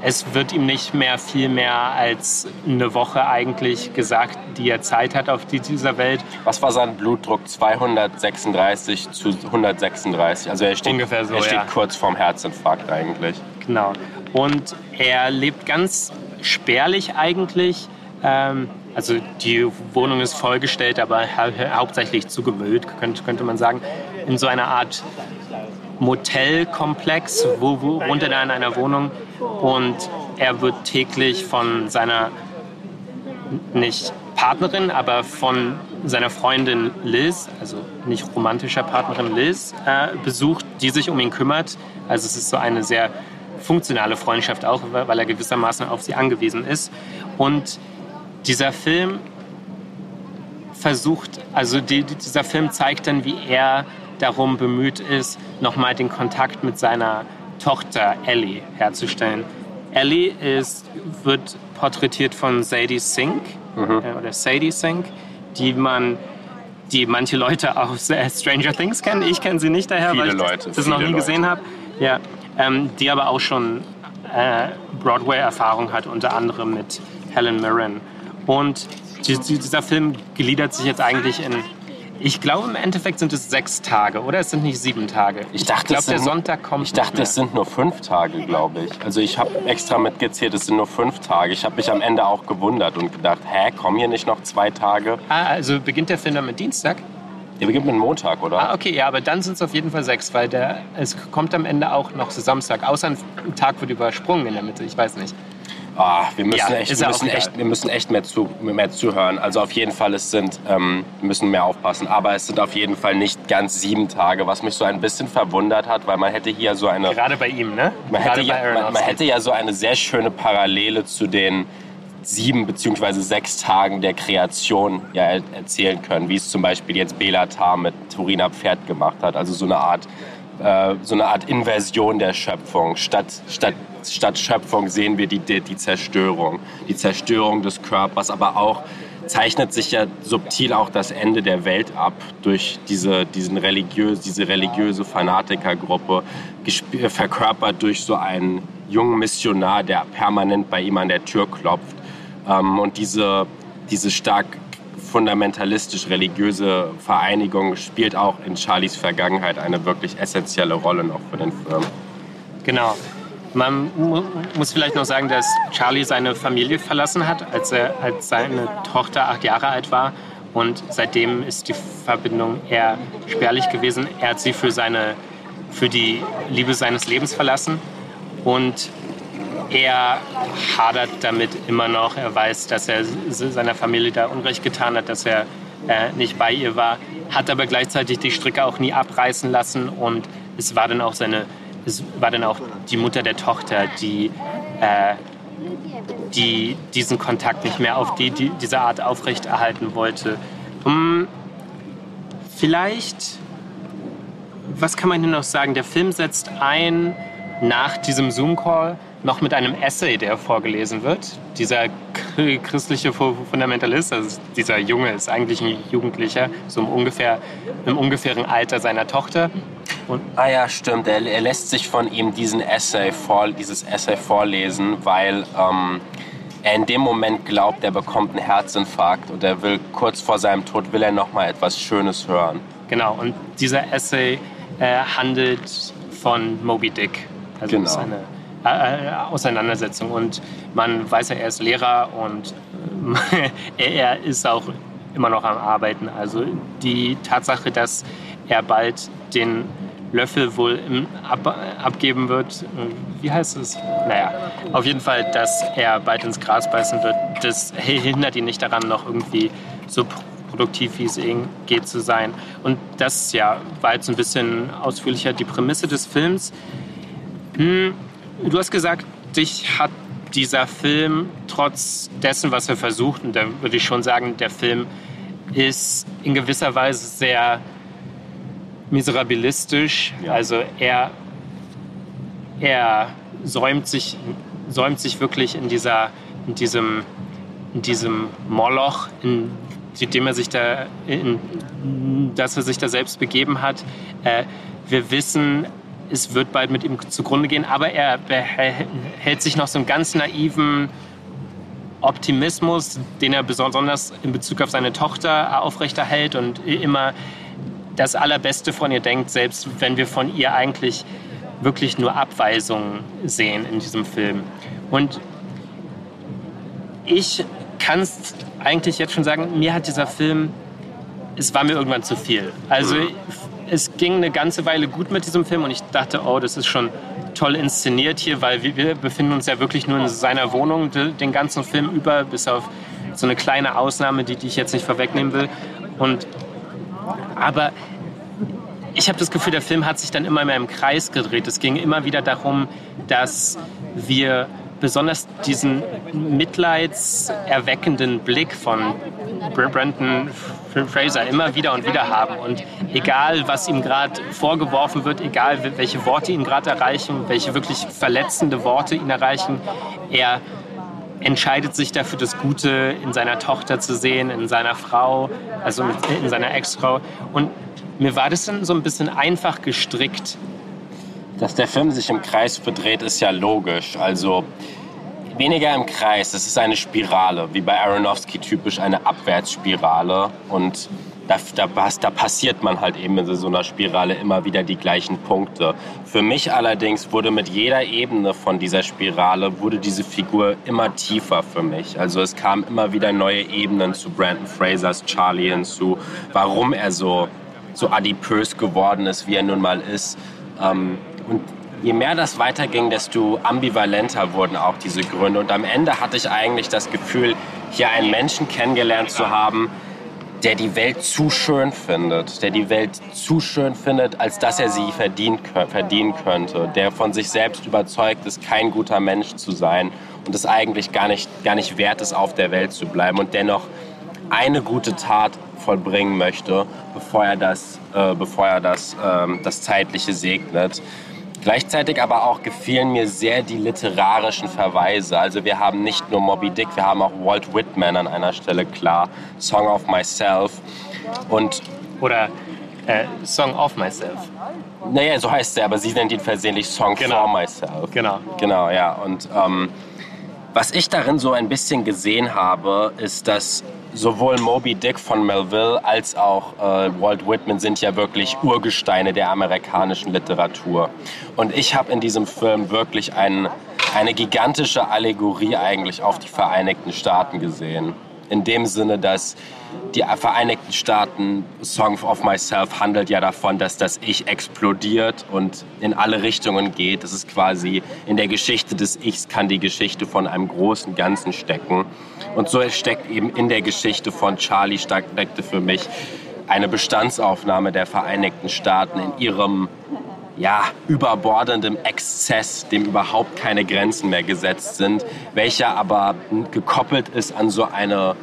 [SPEAKER 4] es wird ihm nicht mehr viel mehr als eine Woche eigentlich gesagt, die er Zeit hat auf dieser Welt.
[SPEAKER 5] Was war sein Blutdruck? 236 zu 136. Also er steht, Ungefähr so, er steht ja. kurz vorm Herzinfarkt eigentlich.
[SPEAKER 4] Genau. Und er lebt ganz spärlich eigentlich. Ähm, also die Wohnung ist vollgestellt, aber hauptsächlich zugemüllt, könnte, könnte man sagen. In so einer Art Motelkomplex, wo, wo wohnt er da in einer Wohnung und er wird täglich von seiner nicht Partnerin, aber von seiner Freundin Liz, also nicht romantischer Partnerin Liz, äh, besucht, die sich um ihn kümmert. Also es ist so eine sehr funktionale Freundschaft auch, weil er gewissermaßen auf sie angewiesen ist. Und dieser Film versucht, also die, dieser Film zeigt dann, wie er darum bemüht ist, nochmal den Kontakt mit seiner Tochter Ellie herzustellen. Ellie ist, wird porträtiert von Sadie Sink mhm. äh, oder Sadie Sink, die man die manche Leute aus Stranger Things kennen. Ich kenne sie nicht daher,
[SPEAKER 5] viele
[SPEAKER 4] weil ich
[SPEAKER 5] Leute,
[SPEAKER 4] das, das noch nie
[SPEAKER 5] Leute.
[SPEAKER 4] gesehen habe. Ja, ähm, die aber auch schon äh, Broadway-Erfahrung hat, unter anderem mit Helen Mirren. Und dieser Film gliedert sich jetzt eigentlich in ich glaube, im Endeffekt sind es sechs Tage, oder? Es sind nicht sieben Tage.
[SPEAKER 5] Ich dachte,
[SPEAKER 4] ich glaube, der Sonntag kommt.
[SPEAKER 5] Ich dachte, es sind nur fünf Tage, glaube ich. Also ich habe extra mitgezählt, es sind nur fünf Tage. Ich habe mich am Ende auch gewundert und gedacht, hä, kommen hier nicht noch zwei Tage?
[SPEAKER 4] Ah, also beginnt der Film dann mit Dienstag?
[SPEAKER 5] Der beginnt mit Montag, oder?
[SPEAKER 4] Ah, okay, ja, aber dann sind es auf jeden Fall sechs, weil der, es kommt am Ende auch noch Samstag. Außer ein Tag wird übersprungen in der Mitte, ich weiß nicht.
[SPEAKER 5] Ah, wir müssen, ja, echt, wir, müssen echt, wir müssen echt mehr, zu, mehr zuhören. Also auf jeden Fall, es sind, ähm, wir müssen mehr aufpassen. Aber es sind auf jeden Fall nicht ganz sieben Tage, was mich so ein bisschen verwundert hat, weil man hätte hier so eine...
[SPEAKER 4] Gerade bei ihm, ne?
[SPEAKER 5] Man, hätte ja, man, man hätte ja so eine sehr schöne Parallele zu den sieben beziehungsweise sechs Tagen der Kreation ja erzählen können, wie es zum Beispiel jetzt Belatar mit Turiner Pferd gemacht hat. Also so eine Art, äh, so eine Art Inversion der Schöpfung. Statt, statt statt Schöpfung sehen wir die, die, die Zerstörung, die Zerstörung des Körpers, aber auch zeichnet sich ja subtil auch das Ende der Welt ab durch diese, diesen religiös, diese religiöse Fanatikergruppe, verkörpert durch so einen jungen Missionar, der permanent bei ihm an der Tür klopft. Ähm, und diese, diese stark fundamentalistisch-religiöse Vereinigung spielt auch in Charlies Vergangenheit eine wirklich essentielle Rolle noch für den Film.
[SPEAKER 4] Genau. Man muss vielleicht noch sagen, dass Charlie seine Familie verlassen hat, als, er, als seine Tochter acht Jahre alt war. Und seitdem ist die Verbindung eher spärlich gewesen. Er hat sie für, seine, für die Liebe seines Lebens verlassen. Und er hadert damit immer noch. Er weiß, dass er seiner Familie da Unrecht getan hat, dass er äh, nicht bei ihr war, hat aber gleichzeitig die Stricke auch nie abreißen lassen. Und es war dann auch seine es war dann auch die Mutter der Tochter, die, äh, die diesen Kontakt nicht mehr auf die, die, diese Art aufrechterhalten wollte. Um, vielleicht, was kann man denn noch sagen? Der Film setzt ein nach diesem Zoom-Call noch mit einem Essay, der vorgelesen wird. Dieser christliche Fundamentalist, also dieser Junge ist eigentlich ein Jugendlicher, so im, ungefähr, im ungefähren Alter seiner Tochter.
[SPEAKER 5] Und ah ja, stimmt. Er, er, lässt sich von ihm diesen Essay vor, dieses Essay vorlesen, weil ähm, er in dem Moment glaubt, er bekommt einen Herzinfarkt und er will kurz vor seinem Tod will er noch mal etwas Schönes hören.
[SPEAKER 4] Genau. Und dieser Essay äh, handelt von Moby Dick. Also genau. ist eine äh, Auseinandersetzung. Und man weiß ja, er ist Lehrer und äh, [laughs] er ist auch immer noch am Arbeiten. Also die Tatsache, dass er bald den Löffel wohl im, ab, abgeben wird. Wie heißt es? Naja, auf jeden Fall, dass er bald ins Gras beißen wird. Das [laughs] hindert ihn nicht daran, noch irgendwie so produktiv, wie es geht, zu sein. Und das ja, war jetzt ein bisschen ausführlicher die Prämisse des Films. Hm, du hast gesagt, dich hat dieser Film trotz dessen, was er versucht, und da würde ich schon sagen, der Film ist in gewisser Weise sehr miserabilistisch. Ja. Also er, er säumt, sich, säumt sich wirklich in, dieser, in, diesem, in diesem Moloch, in dem er sich da, in, dass er sich da selbst begeben hat. Äh, wir wissen, es wird bald mit ihm zugrunde gehen, aber er hält sich noch so einen ganz naiven Optimismus, den er besonders in Bezug auf seine Tochter aufrechterhält und immer das Allerbeste von ihr denkt, selbst wenn wir von ihr eigentlich wirklich nur Abweisungen sehen in diesem Film. Und ich kann es eigentlich jetzt schon sagen, mir hat dieser Film, es war mir irgendwann zu viel. Also es ging eine ganze Weile gut mit diesem Film und ich dachte, oh, das ist schon toll inszeniert hier, weil wir befinden uns ja wirklich nur in seiner Wohnung den ganzen Film über, bis auf so eine kleine Ausnahme, die, die ich jetzt nicht vorwegnehmen will. Und aber ich habe das Gefühl, der Film hat sich dann immer mehr im Kreis gedreht. Es ging immer wieder darum, dass wir besonders diesen mitleidserweckenden Blick von Brandon Fraser immer wieder und wieder haben. Und egal, was ihm gerade vorgeworfen wird, egal, welche Worte ihn gerade erreichen, welche wirklich verletzende Worte ihn erreichen, er entscheidet sich dafür, das Gute in seiner Tochter zu sehen, in seiner Frau, also in seiner Ex-Frau. Und mir war das dann so ein bisschen einfach gestrickt.
[SPEAKER 5] Dass der Film sich im Kreis verdreht, ist ja logisch. Also weniger im Kreis, das ist eine Spirale, wie bei Aronofsky typisch eine Abwärtsspirale. Und da, da, da, passiert man halt eben in so einer Spirale immer wieder die gleichen Punkte. Für mich allerdings wurde mit jeder Ebene von dieser Spirale, wurde diese Figur immer tiefer für mich. Also es kamen immer wieder neue Ebenen zu Brandon Frasers Charlie hinzu, warum er so, so adipös geworden ist, wie er nun mal ist. Ähm, und je mehr das weiterging, desto ambivalenter wurden auch diese Gründe. Und am Ende hatte ich eigentlich das Gefühl, hier einen Menschen kennengelernt zu haben, der die Welt zu schön findet, der die Welt zu schön findet, als dass er sie verdienen, verdienen könnte, der von sich selbst überzeugt ist, kein guter Mensch zu sein und es eigentlich gar nicht, gar nicht wert ist, auf der Welt zu bleiben und dennoch eine gute Tat vollbringen möchte, bevor er das, äh, bevor er das, äh, das Zeitliche segnet. Gleichzeitig aber auch gefielen mir sehr die literarischen Verweise. Also wir haben nicht nur Moby Dick, wir haben auch Walt Whitman an einer Stelle klar, Song of Myself und
[SPEAKER 4] oder äh, Song of Myself.
[SPEAKER 5] Naja, so heißt er, aber sie nennt ihn versehentlich Song genau. for Myself.
[SPEAKER 4] Genau.
[SPEAKER 5] Genau, ja. Und ähm, was ich darin so ein bisschen gesehen habe, ist, dass sowohl Moby Dick von Melville als auch äh, Walt Whitman sind ja wirklich Urgesteine der amerikanischen Literatur. Und ich habe in diesem Film wirklich ein, eine gigantische Allegorie eigentlich auf die Vereinigten Staaten gesehen. In dem Sinne, dass die Vereinigten Staaten, Song of Myself, handelt ja davon, dass das Ich explodiert und in alle Richtungen geht. Das ist quasi in der Geschichte des Ichs kann die Geschichte von einem großen Ganzen stecken. Und so steckt eben in der Geschichte von Charlie steckte für mich eine Bestandsaufnahme der Vereinigten Staaten in ihrem ja, überbordendem Exzess, dem überhaupt keine Grenzen mehr gesetzt sind, welcher aber gekoppelt ist an so eine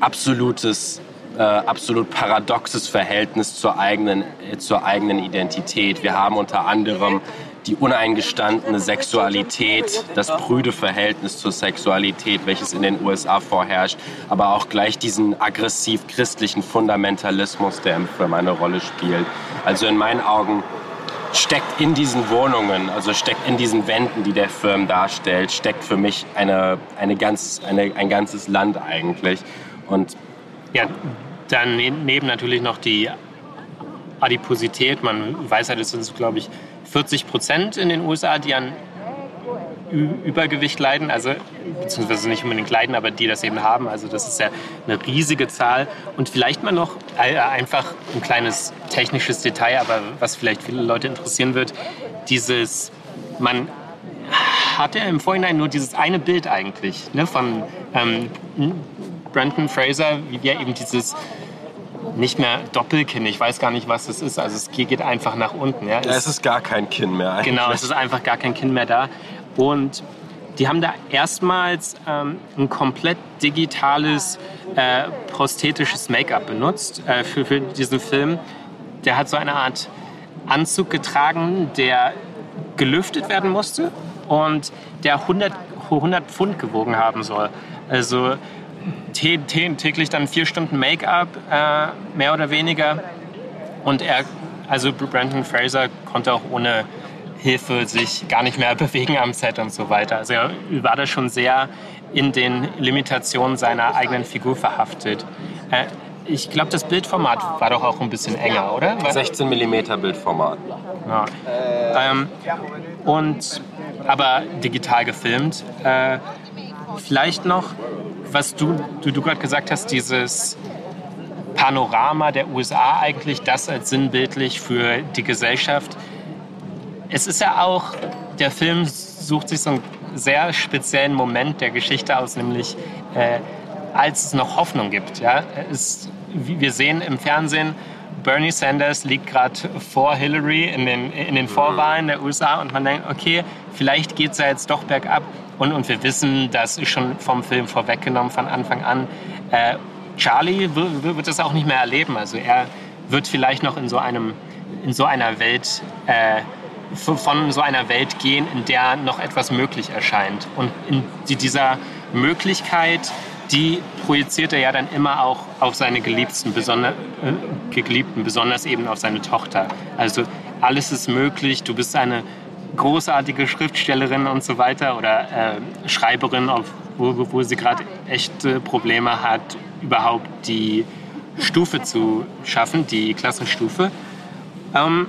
[SPEAKER 5] absolutes, äh, absolut paradoxes Verhältnis zur eigenen, äh, zur eigenen Identität. Wir haben unter anderem die uneingestandene Sexualität, das prüde Verhältnis zur Sexualität, welches in den USA vorherrscht, aber auch gleich diesen aggressiv christlichen Fundamentalismus, der im Film eine Rolle spielt. Also in meinen Augen steckt in diesen Wohnungen, also steckt in diesen Wänden, die der Film darstellt, steckt für mich eine, eine ganz, eine, ein ganzes Land eigentlich. Und
[SPEAKER 4] ja, daneben natürlich noch die Adiposität. Man weiß ja, das sind, glaube ich, 40 Prozent in den USA, die an Übergewicht leiden. Also beziehungsweise nicht unbedingt leiden, aber die das eben haben. Also das ist ja eine riesige Zahl. Und vielleicht mal noch äh, einfach ein kleines technisches Detail, aber was vielleicht viele Leute interessieren wird. Dieses, man hat ja im Vorhinein nur dieses eine Bild eigentlich ne, von ähm, Brandon Fraser, wie er eben dieses nicht mehr Doppelkinn. Ich weiß gar nicht, was das ist. Also es geht einfach nach unten. Ja,
[SPEAKER 5] ja es ist gar kein Kinn mehr.
[SPEAKER 4] Eigentlich. Genau, es ist einfach gar kein Kinn mehr da. Und die haben da erstmals ähm, ein komplett digitales, äh, prosthetisches Make-up benutzt äh, für, für diesen Film. Der hat so eine Art Anzug getragen, der gelüftet werden musste und der 100, 100 Pfund gewogen haben soll. Also täglich dann vier Stunden Make-up, äh, mehr oder weniger. Und er, also Brandon Fraser konnte auch ohne Hilfe sich gar nicht mehr [laughs] bewegen am Set und so weiter. Also er war da schon sehr in den Limitationen seiner eigenen Figur verhaftet. Äh, ich glaube, das Bildformat war doch auch ein bisschen enger, oder?
[SPEAKER 5] 16 mm Bildformat.
[SPEAKER 4] Ja. Ähm, und aber digital gefilmt. Äh, vielleicht noch, was du, du, du gerade gesagt hast, dieses Panorama der USA eigentlich, das als sinnbildlich für die Gesellschaft. Es ist ja auch, der Film sucht sich so einen sehr speziellen Moment der Geschichte aus, nämlich äh, als es noch Hoffnung gibt. Ja? Es, wir sehen im Fernsehen, Bernie Sanders liegt gerade vor Hillary in den, in den Vorwahlen der USA und man denkt, okay, vielleicht geht es ja jetzt doch bergab. Und, und wir wissen, das ist schon vom Film vorweggenommen von Anfang an. Äh, Charlie wird das auch nicht mehr erleben. Also er wird vielleicht noch in so, einem, in so einer Welt, äh, von so einer Welt gehen, in der noch etwas möglich erscheint. Und in dieser Möglichkeit die projiziert er ja dann immer auch auf seine Geliebten, besonders, äh, Geliebten, besonders eben auf seine Tochter. Also alles ist möglich, du bist eine großartige Schriftstellerin und so weiter oder äh, Schreiberin, auf, wo, wo sie gerade echte Probleme hat, überhaupt die Stufe zu schaffen, die Klassenstufe. Ähm,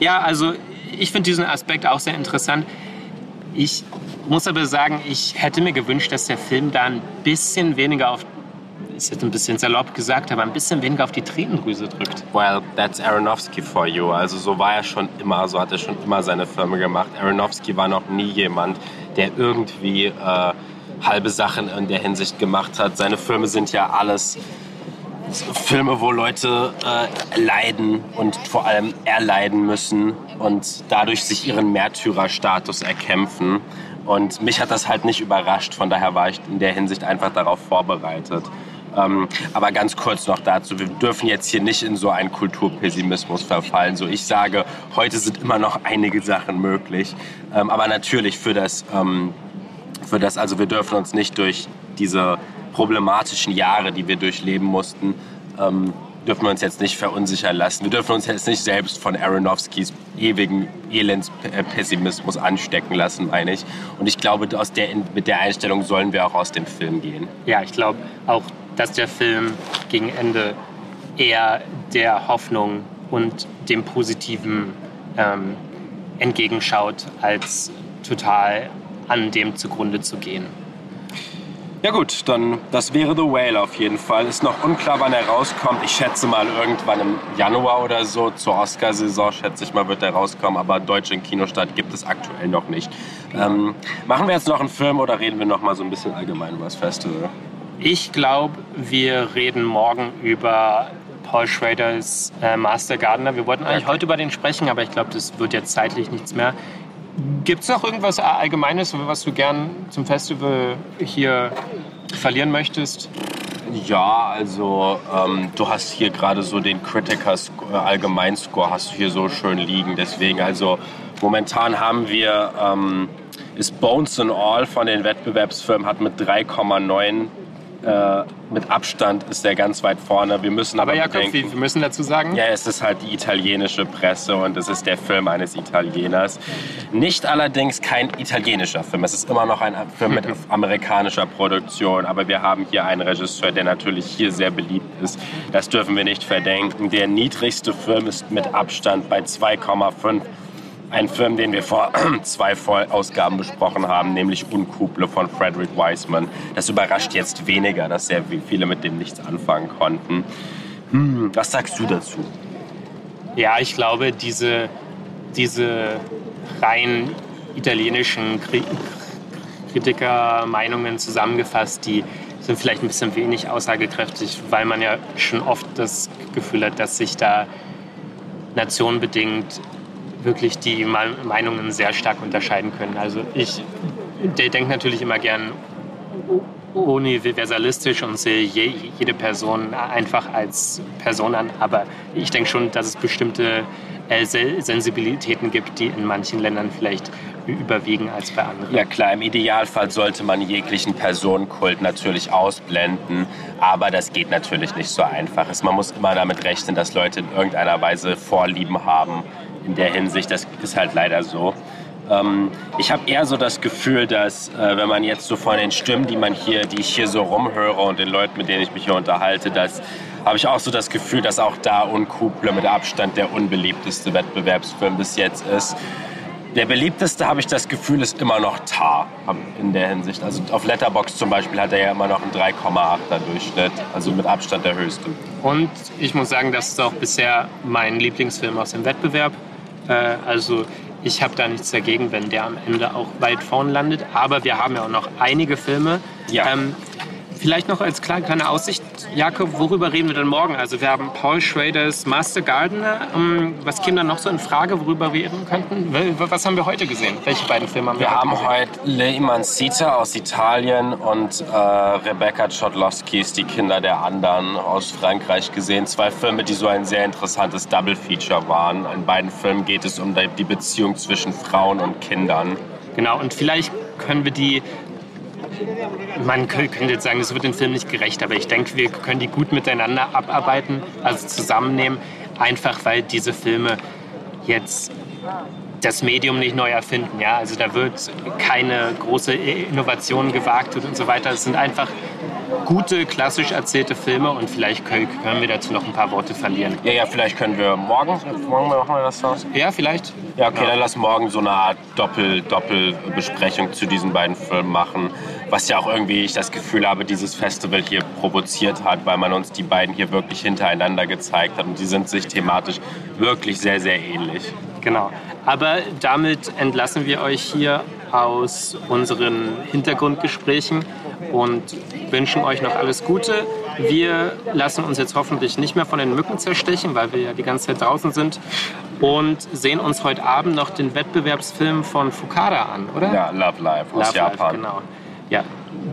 [SPEAKER 4] ja, also ich finde diesen Aspekt auch sehr interessant. Ich muss aber sagen, ich hätte mir gewünscht, dass der Film da ein bisschen weniger auf ist jetzt ein bisschen salopp gesagt, aber ein bisschen weniger auf die Tränendrüse drückt.
[SPEAKER 5] Well, that's Aronofsky for you. Also so war er schon immer, so hat er schon immer seine Filme gemacht. Aronofsky war noch nie jemand, der irgendwie äh, halbe Sachen in der Hinsicht gemacht hat. Seine Filme sind ja alles Filme, wo Leute äh, leiden und vor allem erleiden müssen und dadurch sich ihren Märtyrerstatus erkämpfen. Und mich hat das halt nicht überrascht, von daher war ich in der Hinsicht einfach darauf vorbereitet. Ähm, aber ganz kurz noch dazu, wir dürfen jetzt hier nicht in so einen Kulturpessimismus verfallen. So ich sage, heute sind immer noch einige Sachen möglich. Ähm, aber natürlich für das, ähm, für das, also wir dürfen uns nicht durch diese problematischen Jahre, die wir durchleben mussten, ähm, dürfen wir uns jetzt nicht verunsichern lassen. Wir dürfen uns jetzt nicht selbst von Aronofskis ewigen Elendspessimismus anstecken lassen, meine ich. Und ich glaube, aus der, mit der Einstellung sollen wir auch aus dem Film gehen.
[SPEAKER 4] Ja, ich glaube auch, dass der Film gegen Ende eher der Hoffnung und dem Positiven ähm, entgegenschaut, als total an dem zugrunde zu gehen.
[SPEAKER 5] Ja gut, dann das wäre The Whale auf jeden Fall. Ist noch unklar, wann er rauskommt. Ich schätze mal irgendwann im Januar oder so. Zur Oscarsaison schätze ich mal, wird er rauskommen. Aber deutsche in Kinostart gibt es aktuell noch nicht. Ähm, machen wir jetzt noch einen Film oder reden wir noch mal so ein bisschen allgemein über das Festival?
[SPEAKER 4] Ich glaube, wir reden morgen über Paul Schraders äh, Master Gardener. Wir wollten eigentlich okay. heute über den sprechen, aber ich glaube, das wird jetzt zeitlich nichts mehr. Gibt es noch irgendwas Allgemeines, was du gern zum Festival hier verlieren möchtest?
[SPEAKER 5] Ja, also ähm, du hast hier gerade so den Criticers äh, Allgemeinscore hast du hier so schön liegen. Deswegen, also momentan haben wir ähm, ist Bones and All von den Wettbewerbsfirmen hat mit 3,9 äh, mit Abstand ist er ganz weit vorne. Wir müssen aber,
[SPEAKER 4] aber Jakob, bedenken, wir müssen dazu sagen.
[SPEAKER 5] Ja, es ist halt die italienische Presse und es ist der Film eines Italieners. Nicht allerdings kein italienischer Film. Es ist immer noch ein Film mit [laughs] amerikanischer Produktion, aber wir haben hier einen Regisseur, der natürlich hier sehr beliebt ist. Das dürfen wir nicht verdenken. Der niedrigste Film ist mit Abstand bei 2,5 ein Film, den wir vor [clears throat] zwei Ausgaben besprochen haben, nämlich Unkuble von Frederick Wiseman. Das überrascht jetzt weniger, dass sehr viele mit dem nichts anfangen konnten. Hm, was sagst du dazu?
[SPEAKER 4] Ja, ich glaube, diese, diese rein italienischen Kritikermeinungen zusammengefasst, die sind vielleicht ein bisschen wenig aussagekräftig, weil man ja schon oft das Gefühl hat, dass sich da nationenbedingt wirklich die Meinungen sehr stark unterscheiden können. Also ich denke natürlich immer gern universalistisch und sehe jede Person einfach als Person an, aber ich denke schon, dass es bestimmte äh, Sensibilitäten gibt, die in manchen Ländern vielleicht überwiegen als bei anderen.
[SPEAKER 5] Ja klar, im Idealfall sollte man jeglichen Personenkult natürlich ausblenden, aber das geht natürlich nicht so einfach. Man muss immer damit rechnen, dass Leute in irgendeiner Weise Vorlieben haben. In der Hinsicht, das ist halt leider so. Ähm, ich habe eher so das Gefühl, dass äh, wenn man jetzt so von den Stimmen, die man hier, die ich hier so rumhöre und den Leuten, mit denen ich mich hier unterhalte, dass habe ich auch so das Gefühl, dass auch da Unkuble mit Abstand der unbeliebteste Wettbewerbsfilm bis jetzt ist. Der beliebteste, habe ich das Gefühl, ist immer noch Tar in der Hinsicht. Also auf Letterbox zum Beispiel hat er ja immer noch einen 3,8er Durchschnitt, also mit Abstand der höchste.
[SPEAKER 4] Und ich muss sagen, das ist auch bisher mein Lieblingsfilm aus dem Wettbewerb. Äh, also ich habe da nichts dagegen, wenn der am Ende auch weit vorn landet. Aber wir haben ja auch noch einige Filme. Ja. Ähm, Vielleicht noch als kleine, kleine Aussicht, Jakob, worüber reden wir denn morgen? Also wir haben Paul Schraders Master Gardener. Ähm, was käme dann noch so in Frage, worüber wir reden könnten? Was haben wir heute gesehen? Welche beiden Filme haben wir,
[SPEAKER 5] wir
[SPEAKER 4] heute
[SPEAKER 5] haben
[SPEAKER 4] gesehen?
[SPEAKER 5] heute Le Imancita aus Italien und äh, Rebecca Chodlowskis Die Kinder der Anderen aus Frankreich gesehen. Zwei Filme, die so ein sehr interessantes Double Feature waren. In beiden Filmen geht es um die Beziehung zwischen Frauen und Kindern.
[SPEAKER 4] Genau, und vielleicht können wir die man könnte jetzt sagen, das wird dem Film nicht gerecht, aber ich denke, wir können die gut miteinander abarbeiten, also zusammennehmen, einfach weil diese Filme jetzt das Medium nicht neu erfinden. Ja? Also da wird keine große Innovation gewagt und so weiter. Es sind einfach gute, klassisch erzählte Filme und vielleicht können wir dazu noch ein paar Worte verlieren.
[SPEAKER 5] Ja, ja, vielleicht können wir morgen, morgen machen wir das was?
[SPEAKER 4] Ja, vielleicht.
[SPEAKER 5] Ja, okay, ja. dann lass morgen so eine Art Doppel, Doppelbesprechung zu diesen beiden Filmen machen, was ja auch irgendwie ich das Gefühl habe, dieses Festival hier provoziert hat, weil man uns die beiden hier wirklich hintereinander gezeigt hat und die sind sich thematisch wirklich sehr, sehr ähnlich.
[SPEAKER 4] Genau. Aber damit entlassen wir euch hier aus unseren Hintergrundgesprächen und wünschen euch noch alles Gute. Wir lassen uns jetzt hoffentlich nicht mehr von den Mücken zerstechen, weil wir ja die ganze Zeit draußen sind und sehen uns heute Abend noch den Wettbewerbsfilm von Fukada an, oder?
[SPEAKER 5] Ja, Love Life aus Love Japan. Life,
[SPEAKER 4] genau. Ja,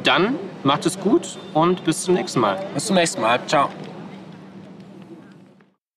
[SPEAKER 4] dann macht es gut und bis zum nächsten Mal.
[SPEAKER 5] Bis zum nächsten Mal. Ciao.